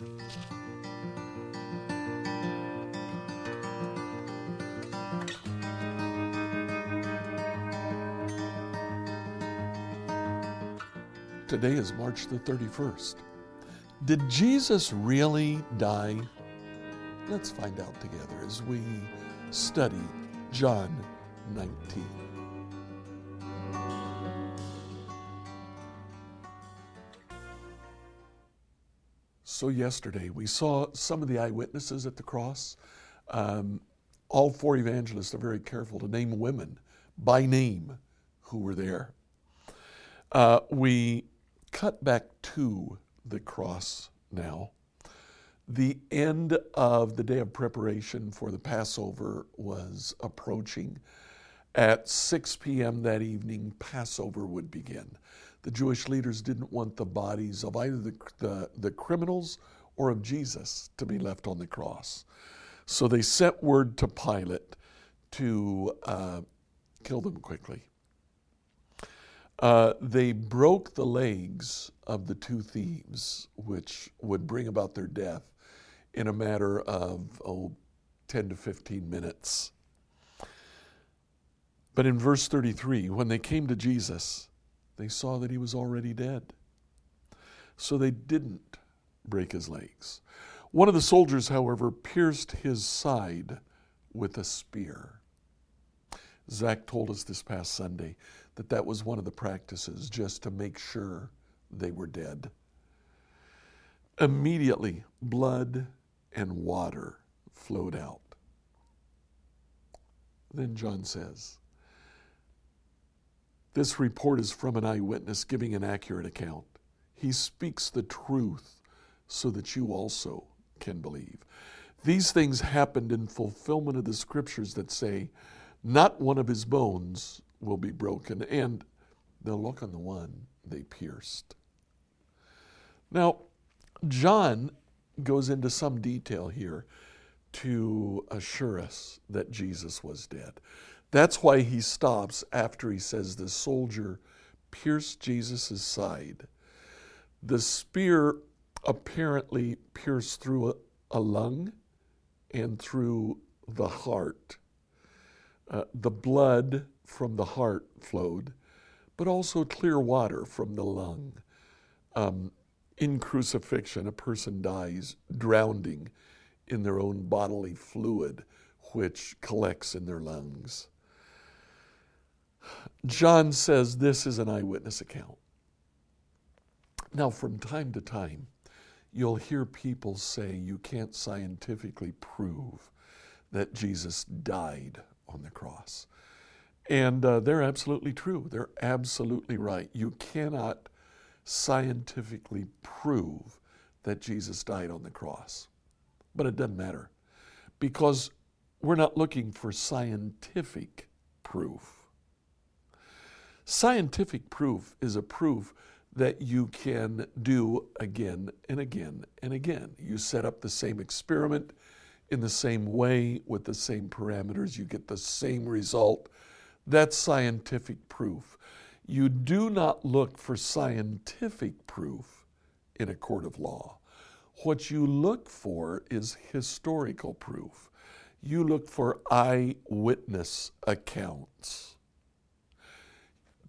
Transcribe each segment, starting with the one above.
Today is March the 31st. Did Jesus really die? Let's find out together as we study John 19. So, yesterday we saw some of the eyewitnesses at the cross. Um, all four evangelists are very careful to name women by name who were there. Uh, we cut back to the cross now. The end of the day of preparation for the Passover was approaching. At 6 p.m. that evening, Passover would begin. The Jewish leaders didn't want the bodies of either the, the, the criminals or of Jesus to be left on the cross. So they sent word to Pilate to uh, kill them quickly. Uh, they broke the legs of the two thieves, which would bring about their death in a matter of oh, 10 to 15 minutes. But in verse 33, when they came to Jesus, they saw that he was already dead. So they didn't break his legs. One of the soldiers, however, pierced his side with a spear. Zach told us this past Sunday that that was one of the practices just to make sure they were dead. Immediately, blood and water flowed out. Then John says, This report is from an eyewitness giving an accurate account. He speaks the truth so that you also can believe. These things happened in fulfillment of the scriptures that say, Not one of his bones will be broken, and they'll look on the one they pierced. Now, John goes into some detail here to assure us that Jesus was dead. That's why he stops after he says the soldier pierced Jesus' side. The spear apparently pierced through a, a lung and through the heart. Uh, the blood from the heart flowed, but also clear water from the lung. Um, in crucifixion, a person dies drowning in their own bodily fluid, which collects in their lungs. John says this is an eyewitness account. Now, from time to time, you'll hear people say you can't scientifically prove that Jesus died on the cross. And uh, they're absolutely true. They're absolutely right. You cannot scientifically prove that Jesus died on the cross. But it doesn't matter because we're not looking for scientific proof. Scientific proof is a proof that you can do again and again and again. You set up the same experiment in the same way with the same parameters, you get the same result that's scientific proof. You do not look for scientific proof in a court of law. What you look for is historical proof. You look for eyewitness accounts.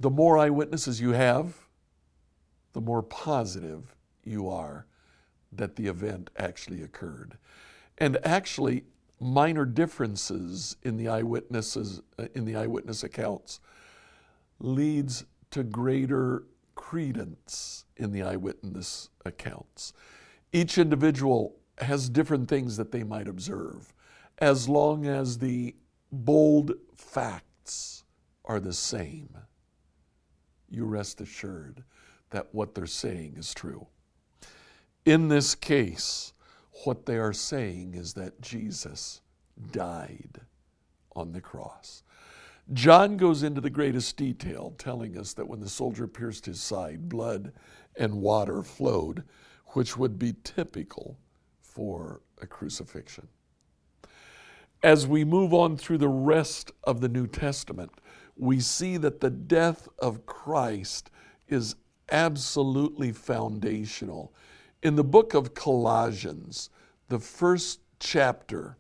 The more eyewitnesses you have, the more positive you are that the event actually occurred. And actually, minor differences in the eyewitnesses uh, in the eyewitness accounts leads to greater credence in the eyewitness accounts. Each individual has different things that they might observe, as long as the bold facts are the same. You rest assured that what they're saying is true. In this case, what they are saying is that Jesus died on the cross. John goes into the greatest detail, telling us that when the soldier pierced his side, blood and water flowed, which would be typical for a crucifixion. As we move on through the rest of the New Testament, we see that the death of Christ is absolutely foundational In the book of Colossians, the first chapter,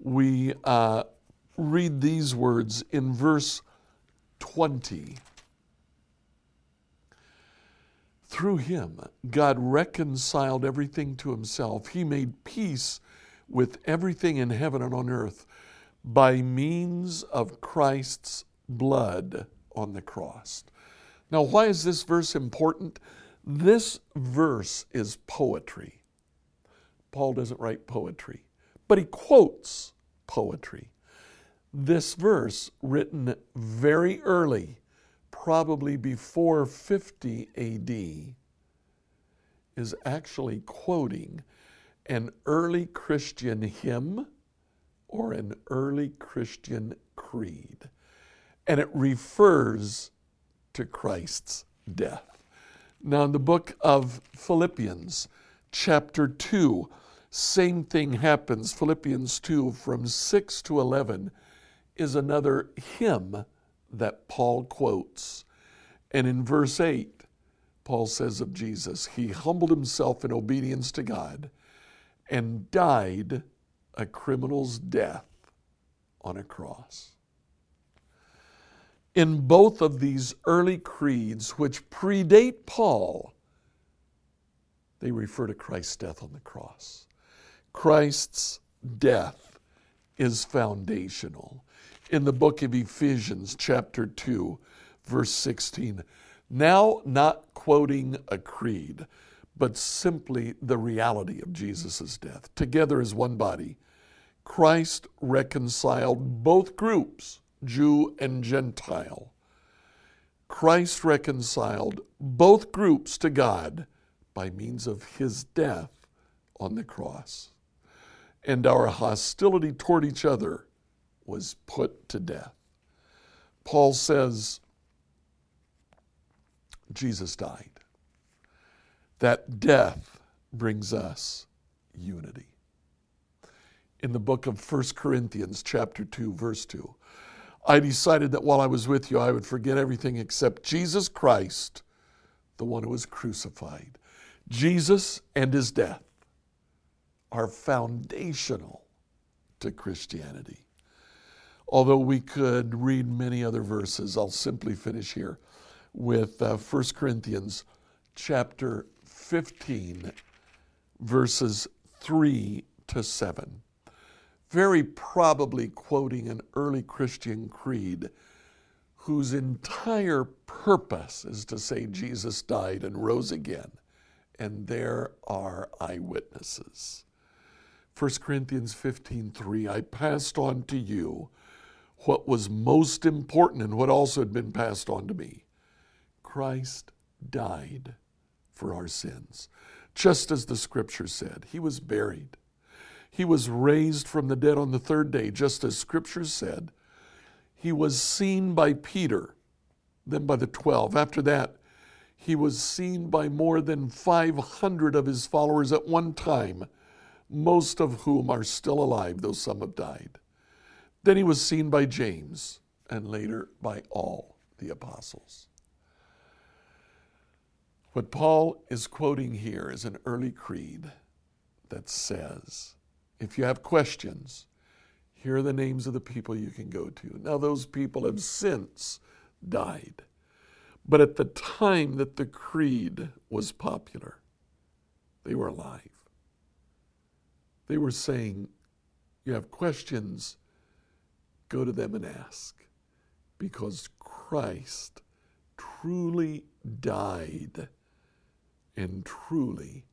we uh, read these words in verse 20. Through him, God reconciled everything to himself. He made peace with everything in heaven and on earth by means of Christ's blood on the cross. Now, why is this verse important? This verse is poetry. Paul doesn't write poetry, but he quotes poetry. This verse, written very early, probably before 50 AD, is actually quoting an early Christian hymn or an early Christian creed. And it refers to Christ's death. Now, in the book of Philippians, chapter 2, same thing happens. Philippians 2, from 6 to 11, is another hymn that Paul quotes. And in verse 8, Paul says of Jesus, He humbled himself in obedience to God and died a criminal's death on a cross. In both of these early creeds, which predate Paul, they refer to Christ's death on the cross. Christ's death is foundational in the book of Ephesians, chapter 2, verse 16. Now, not quoting a creed, but simply the reality of Jesus' death. Together as one body, Christ reconciled both groups, Jew and Gentile. Christ reconciled both groups to God by means of his death on the cross. And our hostility toward each other was put to death. Paul says, Jesus died. That death brings us unity. In the book of 1 Corinthians, chapter 2, verse 2, I decided that while I was with you, I would forget everything except Jesus Christ, the one who was crucified. Jesus and his death are foundational to Christianity. Although we could read many other verses, I'll simply finish here with uh, 1 Corinthians chapter 15, verses 3 to 7. Very probably quoting an early Christian creed whose entire purpose is to say Jesus died and rose again, and there are eyewitnesses. 1 Corinthians 15:3 I passed on to you what was most important and what also had been passed on to me. Christ died for our sins, just as the scripture said. He was buried. He was raised from the dead on the third day, just as scripture said. He was seen by Peter, then by the 12. After that, he was seen by more than 500 of his followers at one time, most of whom are still alive, though some have died. Then he was seen by James, and later by all the apostles. What Paul is quoting here is an early creed that says, if you have questions, here are the names of the people you can go to. Now, those people have since died. But at the time that the creed was popular, they were alive. They were saying, You have questions, go to them and ask. Because Christ truly died and truly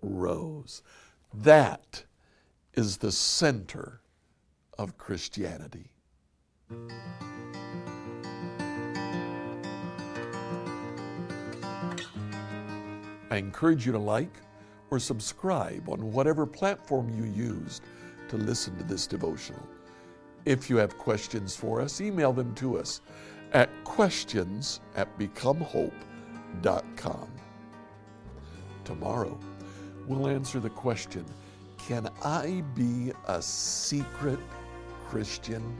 rose. That is the center of Christianity. I encourage you to like or subscribe on whatever platform you used to listen to this devotional. If you have questions for us, email them to us at questions at becomehope.com. Tomorrow, we'll answer the question Can I be a secret Christian?